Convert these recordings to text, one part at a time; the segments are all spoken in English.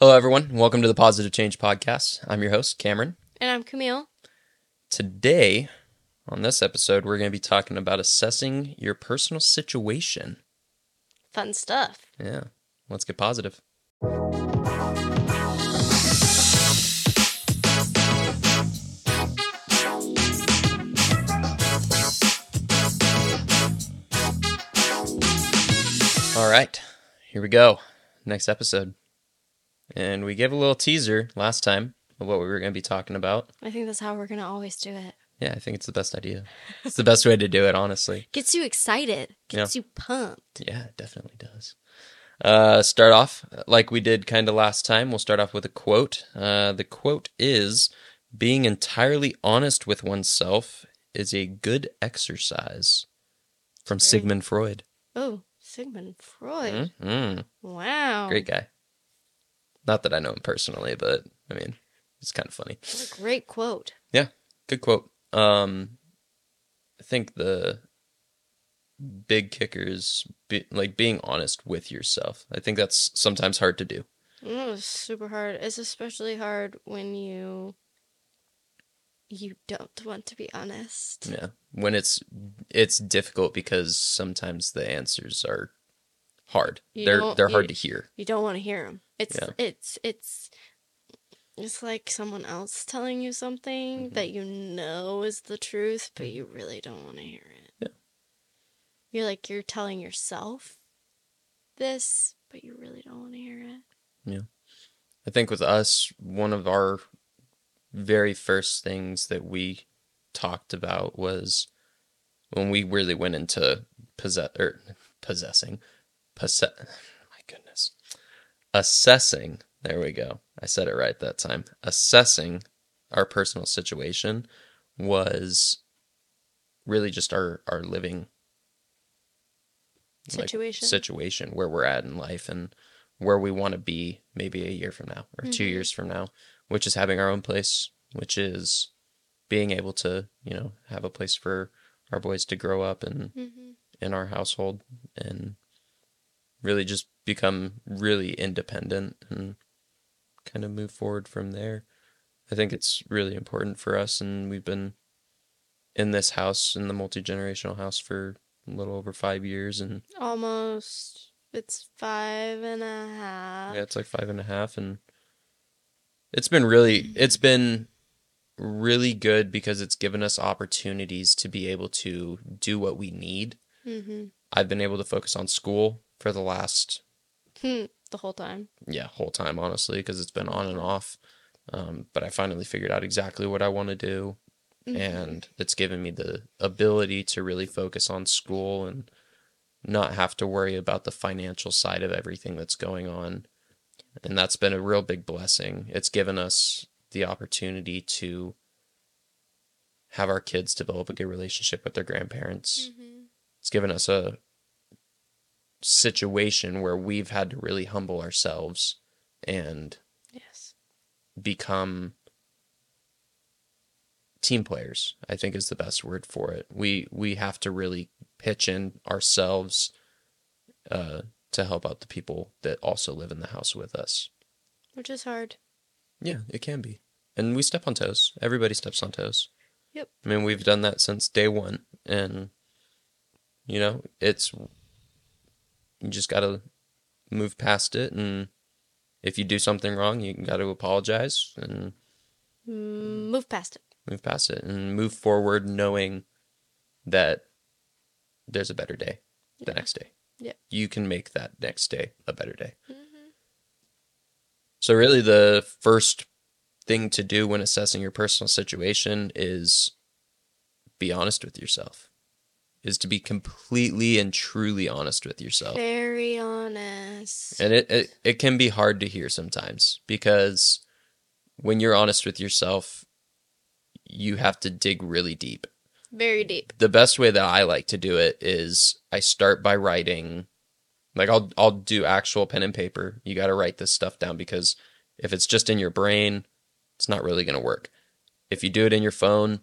Hello, everyone. Welcome to the Positive Change Podcast. I'm your host, Cameron. And I'm Camille. Today, on this episode, we're going to be talking about assessing your personal situation. Fun stuff. Yeah, let's get positive. All right, here we go. Next episode. And we gave a little teaser last time of what we were going to be talking about. I think that's how we're going to always do it. Yeah, I think it's the best idea. It's the best way to do it, honestly. Gets you excited, gets you pumped. Yeah, it definitely does. Uh, start off like we did kind of last time. We'll start off with a quote. Uh, the quote is Being entirely honest with oneself is a good exercise from Sigmund Freud. Oh, Sigmund Freud. Mm-hmm. Wow. Great guy. Not that I know him personally, but I mean, it's kind of funny. What a great quote. Yeah, good quote. Um, I think the big kicker is be, like being honest with yourself. I think that's sometimes hard to do. Oh, it's super hard. It's especially hard when you you don't want to be honest. Yeah, when it's it's difficult because sometimes the answers are hard. You they're they're hard you- to hear. You don't want to hear them. It's Yeah. it's it's it's like someone else telling you something Mhm. that you know is the truth, but you really don't want to hear it. Yeah. You're like you're telling yourself this, but you really don't want to hear it. Yeah. I think with us, one of our very first things that we talked about was when we really went into possess or possessing, My goodness, assessing. There we go. I said it right that time. Assessing our personal situation was really just our our living like, Situation. situation where we're at in life and where we want to be maybe a year from now or 2 Mhm. years from now which is having our own place which is being able to you know have a place for our boys to grow up and hmm in our household and really just become really independent and kind of move forward from there i think it's really important for us and we've been in this house in the multi-generational house for a little over five years and Almost. It's five and a half. Yeah, it's like five and a half, and it's been really, it's been really good because it's given us opportunities to be able to do what we need. Mm-hmm. I've been able to focus on school for the last, the whole time. yeah, whole time honestly, because it's been on and off. Um, but I finally figured out exactly what I want to do, Mhm. and it's given me the ability to really focus on school and not have to worry about the financial side of everything that's going on. And that's been a real big blessing. It's given us the opportunity to have our kids develop a good relationship with their grandparents. Mhm. It's given us a situation where we've had to really humble ourselves and Yes. become team players i think is the best word for it we we have to really pitch in ourselves uh to help out the people that also live in the house with us Which is hard. yeah it can be and we step on toes everybody steps on toes Yep. i mean we've done that since day one and you know it's you just gotta move past it and if you do something wrong you gotta apologize and Mm, Move past it. move past it and move forward knowing that there's a better day the next day. Yeah. You can make that next day a better day. Mm-hmm. So really the first thing to do when assessing your personal situation is be honest with yourself. Is to be completely and truly honest with yourself. Very honest. And it, it it can be hard to hear sometimes because when you're honest with yourself, you have to dig really deep. Very deep. The best way that I like to do it is I start by writing like I'll I'll do actual pen and paper. You got to write this stuff down because if it's just in your brain, it's not really going to work. If you do it in your phone,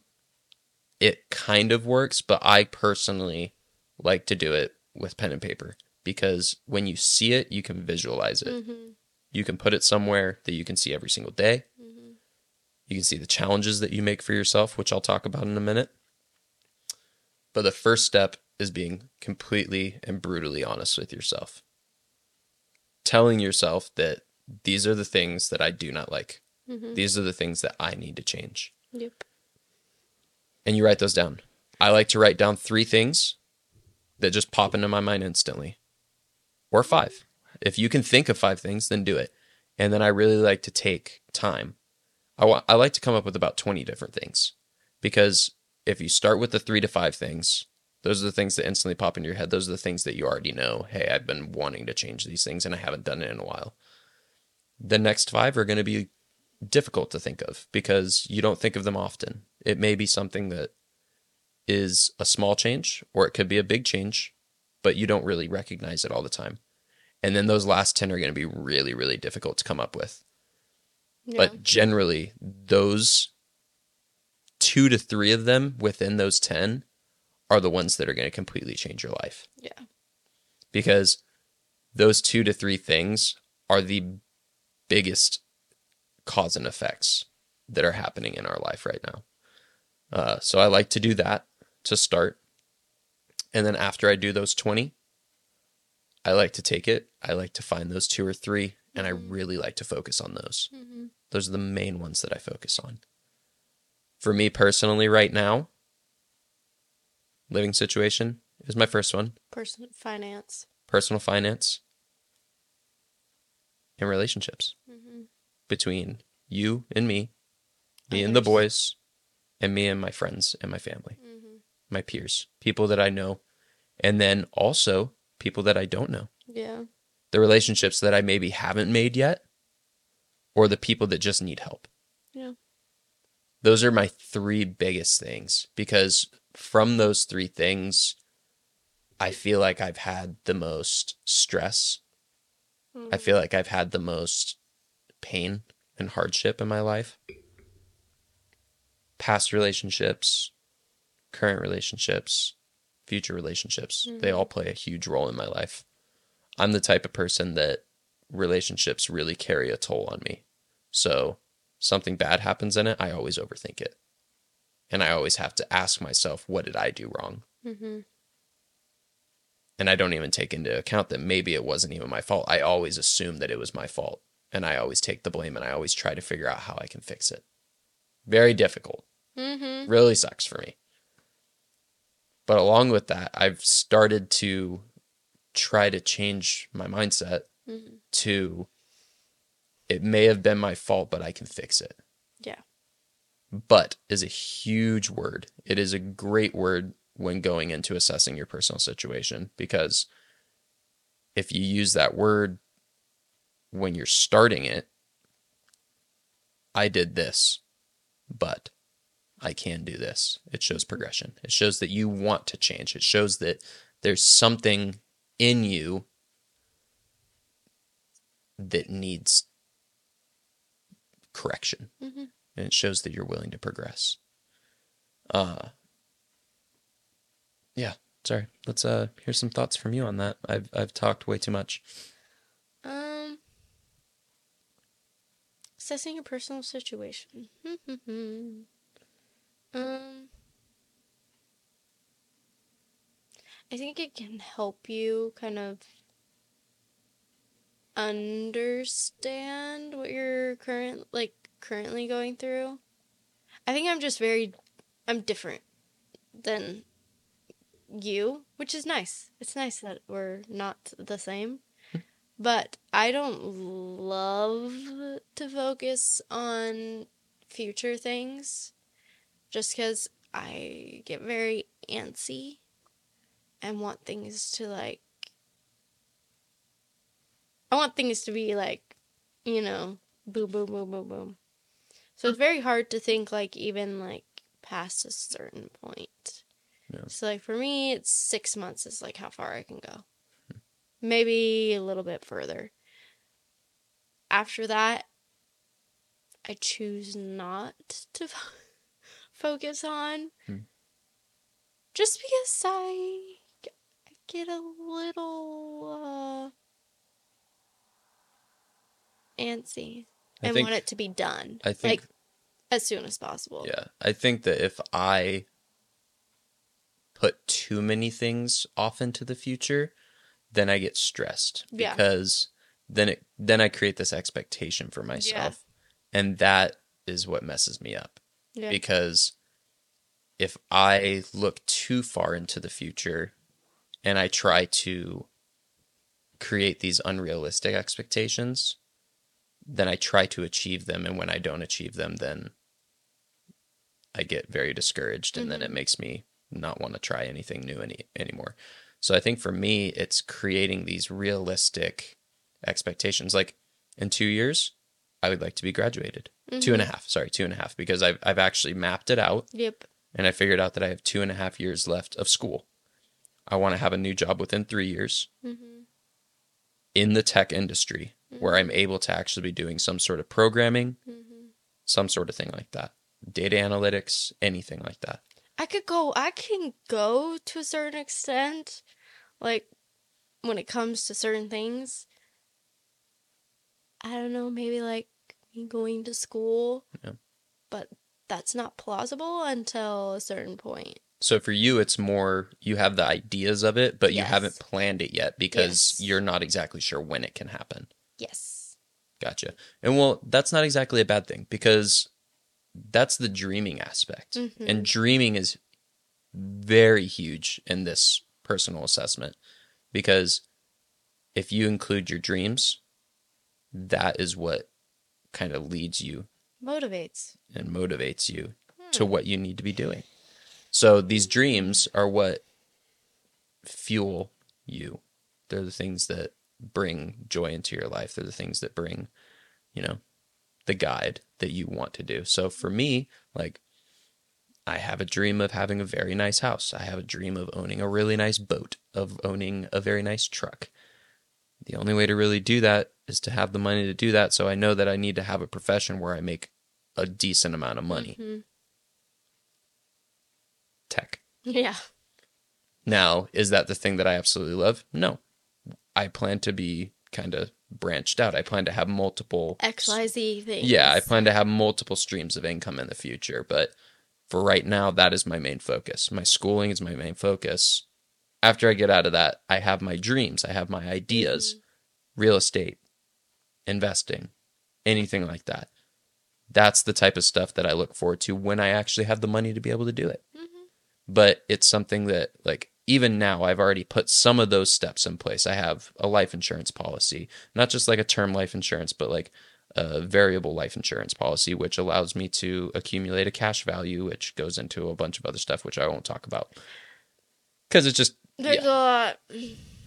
it kind of works, but I personally like to do it with pen and paper because when you see it, you can visualize it hmm You can put it somewhere that you can see every single day. Mm-hmm. You can see the challenges that you make for yourself, which I'll talk about in a minute. But the first step is being completely and brutally honest with yourself. Telling yourself that these are the things that I do not like. Mm-hmm. These are the things that I need to change. Yep. And you write those down. I like to write down three things that just pop into my mind instantly, or five. If you can think of five things, then do it. And then I really like to take time. I, wa- I like to come up with about 20 different things because if you start with the three to five things, those are the things that instantly pop into your head. Those are the things that you already know. Hey, I've been wanting to change these things and I haven't done it in a while. The next five are going to be difficult to think of because you don't think of them often. It may be something that is a small change or it could be a big change, but you don't really recognize it all the time. And then those last 10 are going to be really, really difficult to come up with. Yeah. But generally, those two to three of them within those 10 are the ones that are going to completely change your life yeah. because those two to three things are the biggest cause and effects that are happening in our life right now. Uh, so I like to do that to start. And then after I do those 20, I like to take it. I like to find those two or three, and I Mhm. really like to focus on those. Mm-hmm. Those are the main ones that I focus on. For me personally, right now, living situation is my first one Personal finance. personal finance and relationships Mm-hmm. Between you and me, me and the boys, and me and my friends and my family, Mm-hmm. my peers, people that I know, and then also people that I don't know. Yeah. The relationships that I maybe haven't made yet, or the people that just need help. Yeah. Those are my three biggest things because from those three things, I feel like I've had the most stress I feel like I've had the most pain and hardship in my life. Past relationships, current relationships, future relationships, they Mhm. all play a huge role in my life. I'm the type of person that relationships really carry a toll on me. So, something bad happens in it, I always overthink it. And I always have to ask myself, what did I do wrong? Mm-hmm. and I don't even take into account that maybe it wasn't even my fault. I always assume that it was my fault, and I always take the blame, and I always try to figure out how I can fix it. Very difficult. Mm-hmm. Really sucks for me. But along with that, I've started to try to change my mindset Mm-hmm. to it may have been my fault, but I can fix it. Yeah. But is a huge word. It is a great word when going into assessing your personal situation because if you use that word when you're starting it, I did this, but I can do this. It shows progression. It shows that you want to change. It shows that there's something in you that needs correction Mm-hmm. and it shows that you're willing to progress. Uh yeah, sorry. Let's uh hear some thoughts from you on that. I've I've talked way too much. Um, assessing a personal situation. um, I think it can help you kind of understand what you're current like currently going through. I think I'm just very I'm different than you, which is nice. It's nice that we're not the same. But I don't love to focus on future things just because I get very antsy and want things to like. I want things to be like, you know, boom, boom, boom, boom, boom. So it's very hard to think like even like past a certain point. Yeah. So like for me, it's six months is like how far I can go maybe a little bit further. After that, I choose not to fo- focus on. Hmm. Just because I, I get a little, uh, antsy I and think want it to be done. I think like as soon as possible. Yeah, I think that if I put too many things off into the future, then I get stressed Yeah. because then it then I create this expectation for myself, and that is what messes me up Yeah. because if I look too far into the future and I try to create these unrealistic expectations, then I try to achieve them. And when I don't achieve them, then I get very discouraged and then mm-hmm. it makes me not want to try anything new any anymore. So I think for me, it's creating these realistic expectations. Like in two years, I would like to be graduated. Two and a half, sorry, two and a half, because I've I've actually mapped it out Yep. and I figured out that I have two and a half years left of school. I want to have a new job within three years Mm-hmm. in the tech industry where I'm able to actually be doing some sort of programming, Mm-hmm. some sort of thing like that, data analytics, anything like that. I could go. I can go to a certain extent, like when it comes to certain things. I don't know. Maybe like me going to school. Yeah. But that's not plausible until a certain point. So for you, it's more you have the ideas of it, but you haven't planned it yet because Yes. you're not exactly sure when it can happen. Yes. Gotcha. And well, that's not exactly a bad thing because that's the dreaming aspect. Mhm. And dreaming is very huge in this personal assessment because if you include your dreams, that is what kind of leads you Motivates. and motivates you Hmm. to what you need to be doing. So these dreams are what fuel you. They're the things that bring joy into your life. They're the things that bring, you know, the guide that you want to do. So for me, like I have a dream of having a very nice house. I have a dream of owning a really nice boat, of owning a very nice truck. The only way to really do that is to have the money to do that. So I know that I need to have a profession where I make a decent amount of money. Mhm. Tech. Yeah. Now, is that the thing that I absolutely love? No. I plan to be kind of branched out. I plan to have multiple X Y Z things. Yeah, I plan to have multiple streams of income in the future, but for right now that is my main focus. My schooling is my main focus. After I get out of that, I have my dreams, I have my ideas, real estate, investing, anything like that. That's the type of stuff that I look forward to when I actually have the money to be able to do it. Mhm. But it's something that like even now I've already put some of those steps in place. I have a life insurance policy, not just like a term life insurance, but like a variable life insurance policy, which allows me to accumulate a cash value, which goes into a bunch of other stuff, which I won't talk about. Because it's just There's yeah. a lot.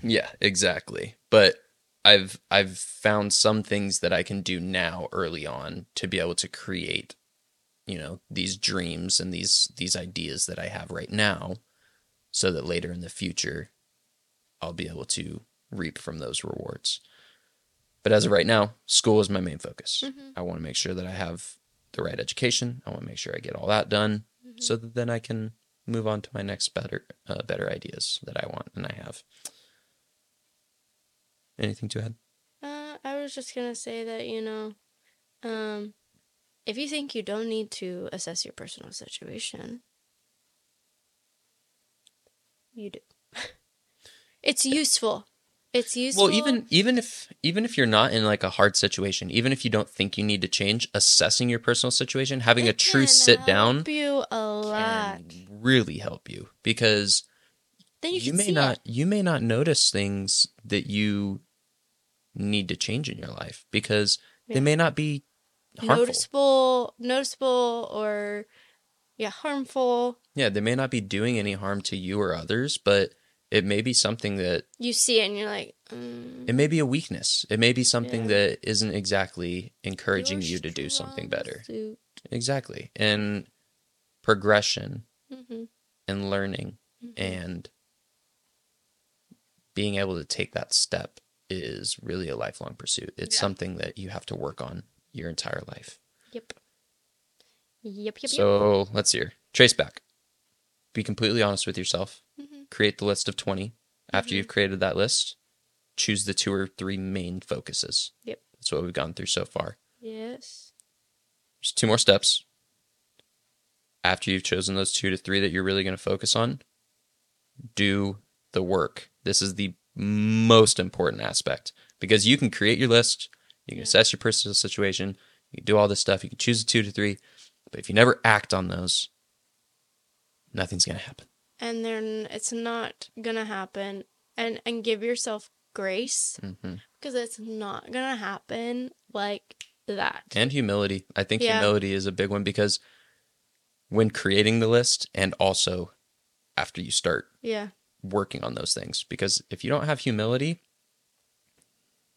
Yeah, exactly. But I've I've found some things that I can do now early on to be able to create, you know, these dreams and these these ideas that I have right now so that later in the future I'll be able to reap from those rewards. But as of right now, school is my main focus. Mhm. I want to make sure that I have the right education. I want to make sure I get all that done so that then I can move on to my next better uh, better ideas that I want and I have. Anything to add? Uh, I was just gonna say that you know, um, if you think you don't need to assess your personal situation, you do. it's useful. It's useful. Well, even even if even if you're not in like a hard situation, even if you don't think you need to change, assessing your personal situation, having a true sit down help you a lot. can really help you because Then you, you, may not it. you may not notice things that you need to change in your life because Yeah. they may not be harmful. noticeable, noticeable, or yeah, harmful. Yeah, they may not be doing any harm to you or others, but it may be something that You see it, and you're like, mm, it may be a weakness. It may be something Yeah. that isn't exactly encouraging you to do something better. suit. Exactly. And progression Mhm, and learning mhm. and being able to take that step is really a lifelong pursuit. It's Yeah. something that you have to work on your entire life. Yep. Yep. Yep. yep. so let's see here. Trace back. Be completely honest with yourself. Mhm. Create the list of 20. After Mhm. you've created that list, choose the two or three main focuses. Yep. That's what we've gone through so far. Yes. There's two more steps. After you've chosen those two to three that you're really going to focus on, do the work. This is the most important aspect because you can create your list, you can Yeah. assess your personal situation, you can do all this stuff, you can choose a two to three, but if you never act on those, nothing's going to happen. And then it's not gonna happen. And and give yourself grace hmm because it's not gonna happen like that. And humility. I think Yeah. humility is a big one because when creating the list and also after you start yeah. working on those things, because if you don't have humility,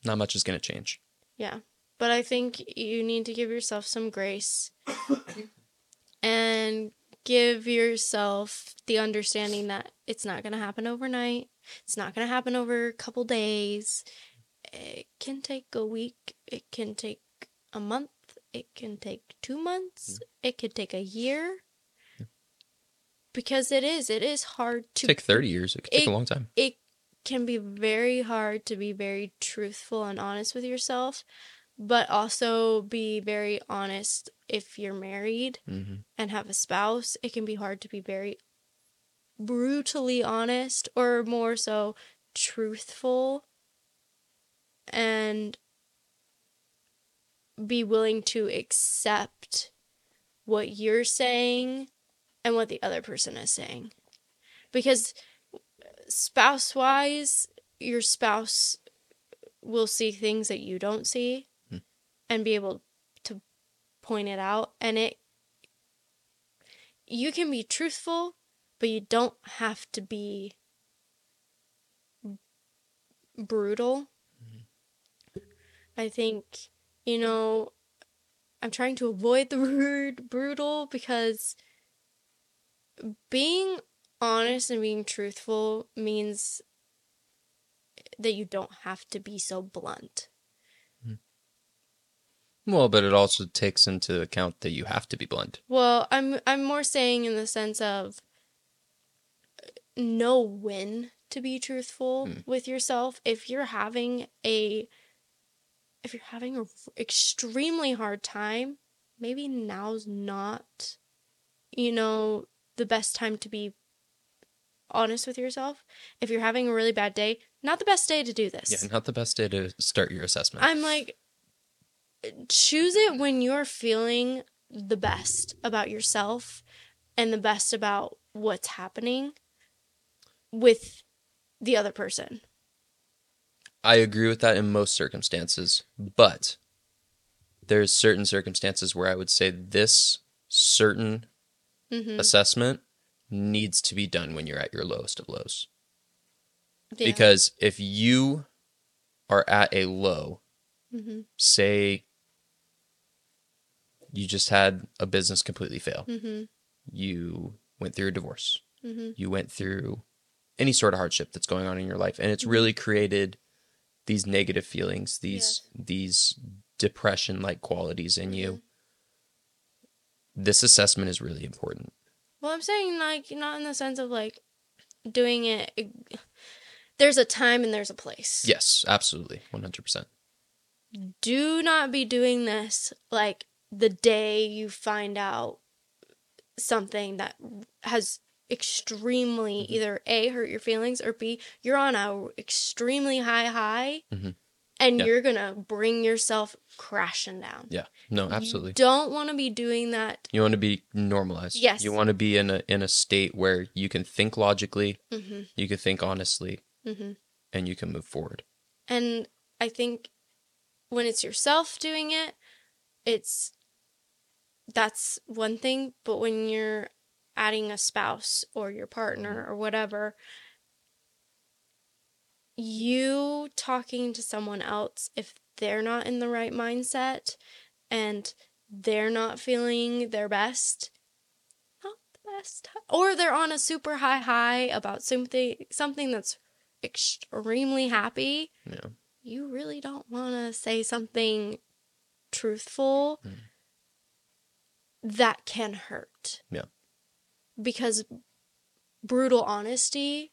not much is going to change. Yeah. But I think you need to give yourself some grace and give yourself the understanding that it's not going to happen overnight. It's not going to happen over a couple days. It can take a week. It can take a month. It can take two months. Mm. It could take a year. Because it is, it is hard to take 30 years. It could take it- a long time. it can be very hard to be very truthful and honest with yourself, but also be very honest if you're married hmm and have a spouse. It can be hard to be very brutally honest or more so truthful and be willing to accept what you're saying and what the other person is saying. Because spouse wise, your spouse will see things that you don't see. And be able to point it out. And it, you can be truthful, but you don't have to be brutal. I think, you know, I'm trying to avoid the word brutal because being honest and being truthful means that you don't have to be so blunt. Well, but it also takes into account that you have to be blunt. Well, I'm I'm more saying in the sense of know when to be truthful Hmm. with yourself. If you're having a if you're having an extremely hard time, maybe now's not you know the best time to be honest with yourself. If you're having a really bad day, not the best day to do this. Yeah, not the best day to start your assessment. I'm like, choose it when you're feeling the best about yourself and the best about what's happening with the other person. I agree with that in most circumstances, but there's certain circumstances where I would say this certain Mm-hmm. assessment needs to be done when you're at your lowest of lows. Yeah. Because if you are at a low, mm-hmm. say you just had a business completely fail, Mm-hmm. you went through a divorce, Mm-hmm. you went through any sort of hardship that's going on in your life and it's Mhm. really created these negative feelings these these depression like qualities in you Mm-hmm. this assessment is really important Well, I'm saying like not in the sense of like doing it. There's a time and there's a place. yes absolutely 100% do not be doing this like the day you find out something that has extremely Mhm. either a hurt your feelings or b you're on a extremely high high Mhm. and Yeah. you're gonna bring yourself crashing down yeah no absolutely you don't want to be doing that you want to be normalized Yes. you want to be in a in a state where you can think logically hmm you can think honestly hmm and you can move forward And I think when it's yourself doing it, it's that's one thing, but when you're adding a spouse or your partner or whatever, you talking to someone else if they're not in the right mindset and they're not feeling their best, not the best, or they're on a super high high about something something that's extremely happy yeah you really don't want to say something truthful Mm. That can hurt. Yeah. Because brutal honesty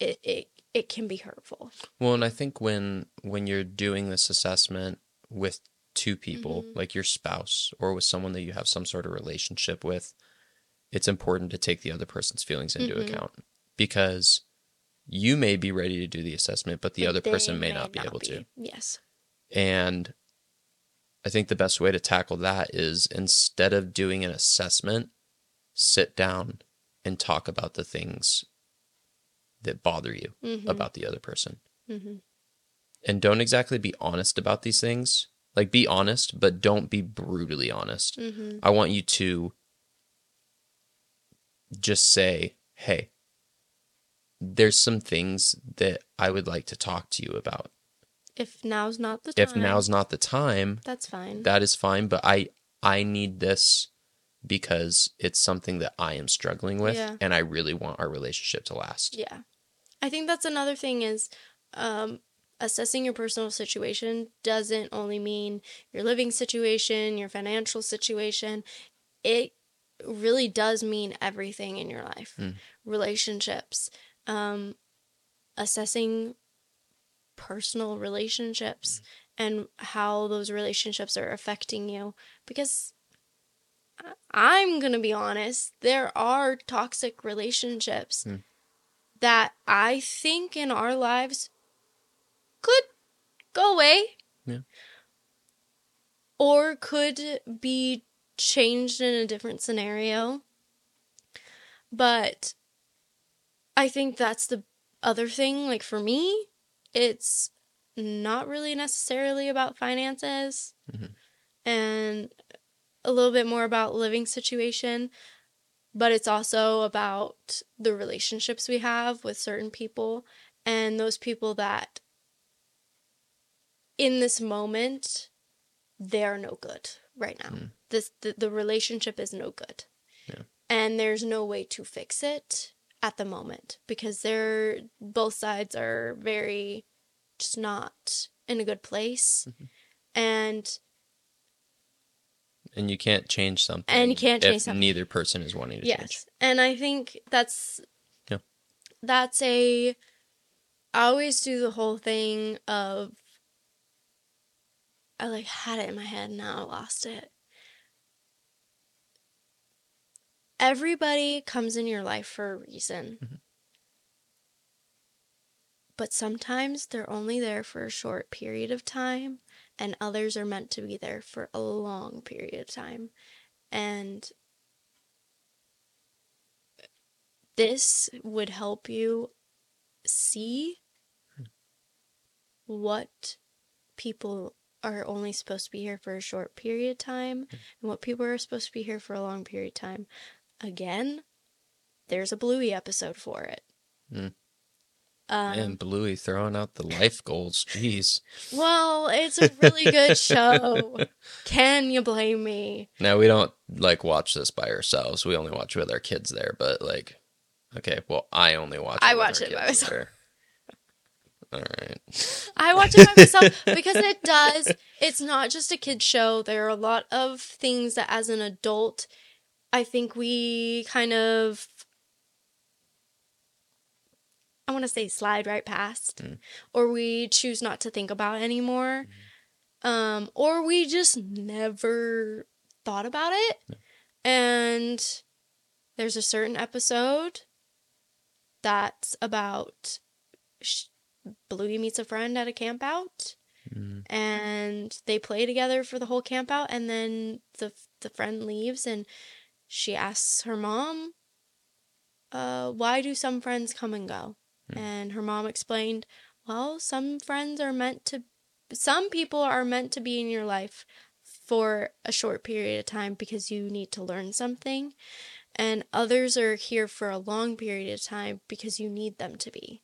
it, it it can be hurtful. Well, and I think when when you're doing this assessment with two people, Mhm. like your spouse or with someone that you have some sort of relationship with, it's important to take the other person's feelings into Mhm. account because you may be ready to do the assessment, but the But other person they may, not be able to. Yes. And I think the best way to tackle that is instead of doing an assessment, sit down and talk about the things that bother you Mm-hmm. about the other person. Mm-hmm. And don't exactly be honest about these things. Like be honest, but don't be brutally honest. Mm-hmm. I want you to just say, "Hey, there's some things that I would like to talk to you about. If now's not the time. If now's not the time, that's fine. that is fine but i i need this because it's something that i am struggling with Yeah. and i really want our relationship to last Yeah. I think that's another thing is um, assessing your personal situation doesn't only mean your living situation, your financial situation. It really does mean everything in your life. Mm. Relationships, um, assessing personal relationships and how those relationships are affecting you. Because I- I'm going to be honest, there are toxic relationships Mm. that I think in our lives could go away. Yeah. Or could be changed in a different scenario. But I think that's the other thing. Like for me, it's not really necessarily about finances Mhm. and a little bit more about living situation but it's also about the relationships we have with certain people and those people that in this moment they are no good right now Mm. this the, the relationship is no good Yeah. and there's no way to fix it at the moment because they're both sides are very just not in a good place Mhm. and and you can't change something And you can't change if something. neither person is wanting to yes change and i think that's Yeah. that's a i always do the whole thing of i like had it in my head now i lost it everybody comes in your life for a reason Mhm. but sometimes they're only there for a short period of time and others are meant to be there for a long period of time and this would help you see what people are only supposed to be here for a short period of time and what people are supposed to be here for a long period of time. Again, there's a Bluey episode for it. Mm. Um, and bluey throwing out the life goals jeez well, it's a really good show. Can you blame me? now we don't like watch this by ourselves we only watch with our kids there but like okay well i only watch I watch it by myself. there. all right I watch it by myself because it does. It's not just a kid show. There are a lot of things that, as an adult, I think we kind of. I want to say slide right past, Mm. or we choose not to think about anymore, um, or we just never thought about it. And there's a certain episode that's about sh- Bluey meets a friend at a campout. Mm. and they play together for the whole campout, and then the the friend leaves and she asks her mom uh why do some friends come and go Hmm. and her mom explained well some friends are meant to some people are meant to be in your life for a short period of time because you need to learn something and others are here for a long period of time because you need them to be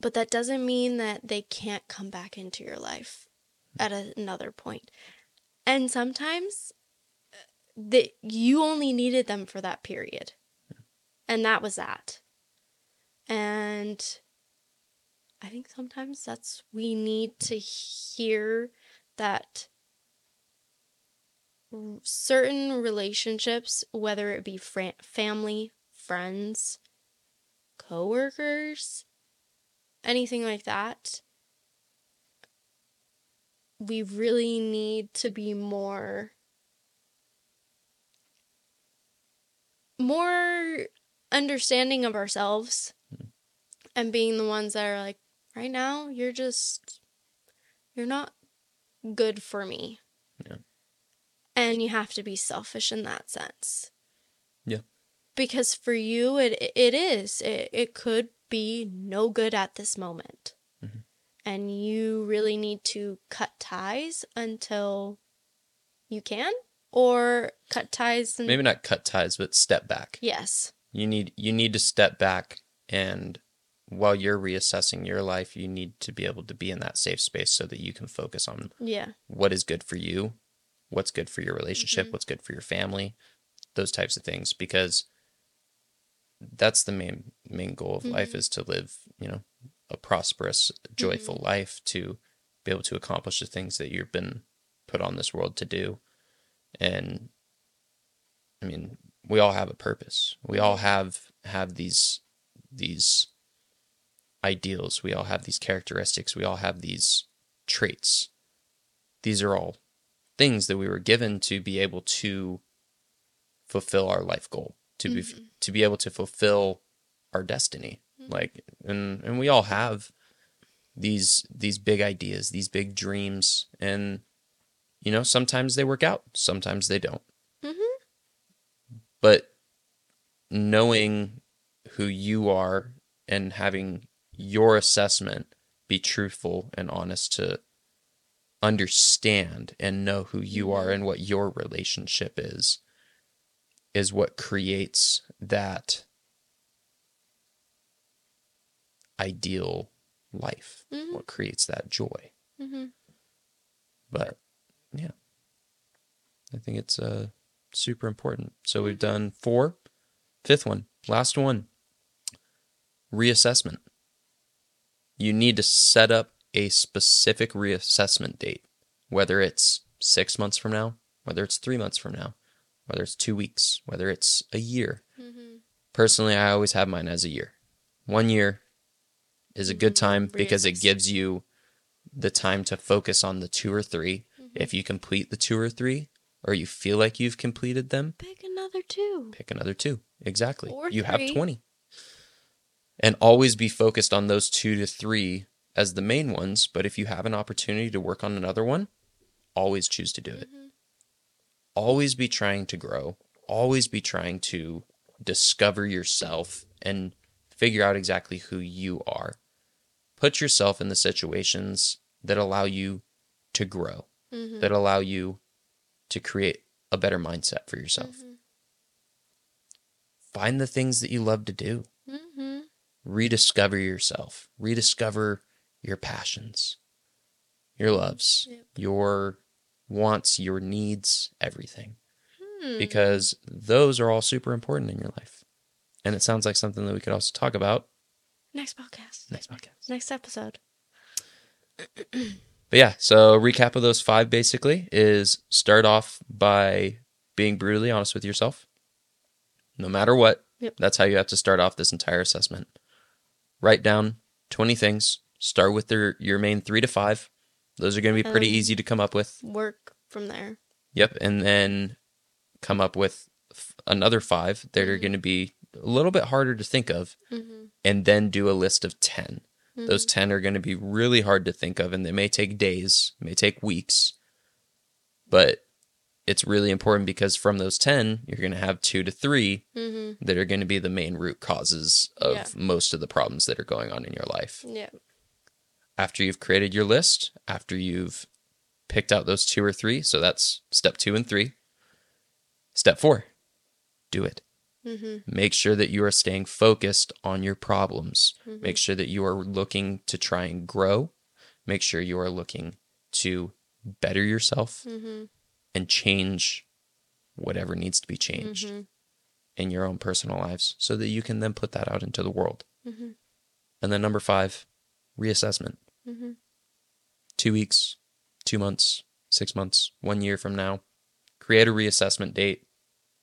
but that doesn't mean that they can't come back into your life at a- another point. And sometimes that you only needed them for that period. And that was that. And I think sometimes that's we need to hear that certain relationships, whether it be fran- family, friends, coworkers, anything like that we really need to be more more understanding of ourselves and being the ones that are like right now you're just you're not good for me Yeah. and you have to be selfish in that sense Yeah. because for you it it is it, it could be no good at this moment Mhm. and you really need to cut ties until you can or cut ties and Maybe not cut ties, but step back. yes You need you need to step back and while you're reassessing your life, you need to be able to be in that safe space so that you can focus on yeah what is good for you, what's good for your relationship, Mhm. what's good for your family, those types of things because that's the main main goal of life Mhm. is to live, you know, a prosperous, joyful life to be able to accomplish the things that you've been put on this world to do. And I mean, we all have a purpose. We all have have these these ideals. We all have these characteristics. We all have these traits. These are all things that we were given to be able to fulfill our life goal, to be Mhm. to be able to fulfill our destiny. Mhm. Like and and we all have these these big ideas, these big dreams and you know, sometimes they work out, sometimes they don't. Mhm. But knowing who you are and having your assessment be truthful and honest to understand and know who you are Mhm. and what your relationship is is what creates that ideal life Mhm. what creates that joy Mhm. but yeah i think it's uh super important so we've done four fifth one last one reassessment you need to set up a specific reassessment date whether it's six months from now whether it's three months from now whether it's two weeks whether it's a year Mhm. personally i always have mine as a year one year is a good Mhm. time because it gives you the time to focus on the two or 3 Mhm. If you complete the two or three or you feel like you've completed them pick another two. pick another two. Exactly. Or you have 20 and always be focused on those two to three as the main ones but if you have an opportunity to work on another one always choose to do it. Mhm. always be trying to grow, always be trying to discover yourself and figure out exactly who you are. Put yourself in the situations that allow you to grow, Mhm. that allow you to create a better mindset for yourself. Mhm. Find the things that you love to do. Mhm. Rediscover yourself, rediscover your passions, your loves, Yep. your wants, your needs, everything. Hmm. because those are all super important in your life. And it sounds like something that we could also talk about next podcast next podcast. next episode But yeah, so recap of those five basically is start off by being brutally honest with yourself. No matter what. Yep. That's how you have to start off this entire assessment. Write down 20 things. Start with their, your main three to five. Those are going to be pretty easy to come up with. work from there Yep. And then come up with f- another five that are Mhm. going to be a little bit harder to think of. mm-hmm. and then do a list of 10. Those 10 are going to be really hard to think of and they may take days, may take weeks. But it's really important because from those 10, you're going to have 2 to 3 Mm-hmm. that are going to be the main root causes of Yeah. most of the problems that are going on in your life. yeah After you've created your list, after you've picked out those 2 or 3, so that's step 2 and 3. Step 4. Do it. Mm-hmm. Make sure that you are staying focused on your problems. Mhm. Make sure that you are looking to try and grow. Make sure you are looking to better yourself Mm-hmm. and change whatever needs to be changed Mm-hmm. in your own personal lives so that you can then put that out into the world. Mm-hmm. And then number five, reassessment. Mm-hmm. Two weeks, two months, six months, one year from now. Create a reassessment date,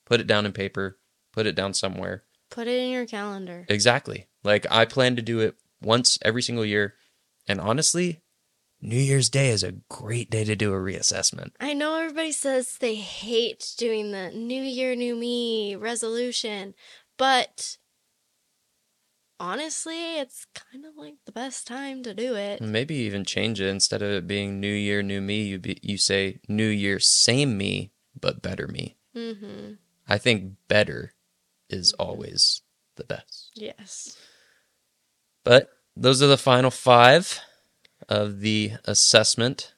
put it down in paper, put it down somewhere. put it in your calendar Exactly. Like I plan to do it once every single year. And honestly, New Year's Day is a great day to do a reassessment. I know everybody says they hate doing the New Year, New Me resolution, but honestly, it's kind of like the best time to do it. Maybe even change it instead of it being New Year, New Me. You be, you say New Year, same me, but better me. Mm-hmm. I think better is mm-hmm. always the best. Yes. But those are the final five of the assessment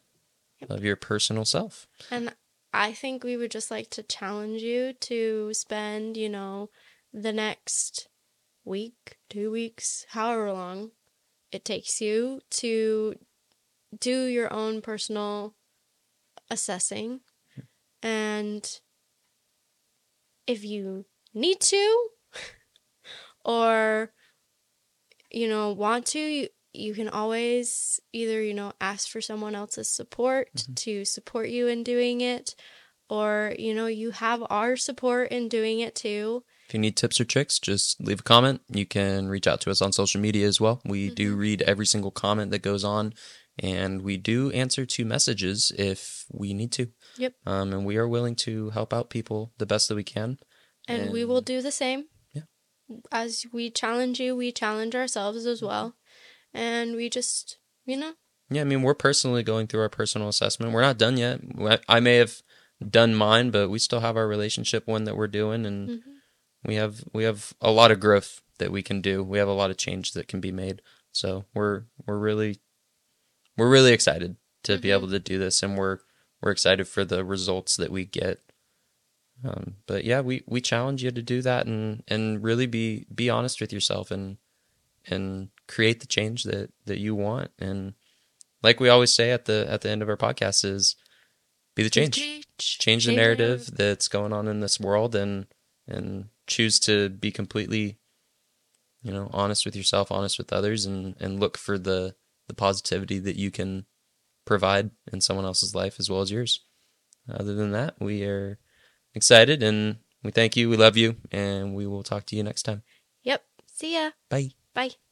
Yep. of your personal self. And I think we would just like to challenge you to spend, you know, the next week, two weeks, however long it takes you to do your own personal assessing. Hmm. And if you need to or, you know, want to, you, you can always either, you know, ask for someone else's support to support you in doing it, or, you know, you have our support in doing it too. If you need tips or tricks, just leave a comment. You can reach out to us on social media as well. We do read every single comment that goes on, and we do answer to messages if we need to. Yep. Um, and we are willing to help out people the best that we can. And we will do the same. Yeah. As we challenge you, we challenge ourselves as well. And we just, you know, Yeah, I mean, we're personally going through our personal assessment. We're not done yet. I- may have done mine, but we still have our relationship one that we're doing, and Mhm. we have we have a lot of growth that we can do. We have a lot of change that can be made. So we're we're really we're really excited to be Mhm. able to do this, and we're we're excited for the results that we get. Um, but yeah, we we challenge you to do that and and really be be honest with yourself and and create the change that that you want. And like we always say at the at the end of our podcast is be the change. change. The narrative that's going on in this world and and choose to be completely you know honest with yourself honest with others and and look for the the positivity that you can provide in someone else's life as well as yours. Other than that we are excited and we thank you we love you and we will talk to you next time Yep. See ya. bye Bye.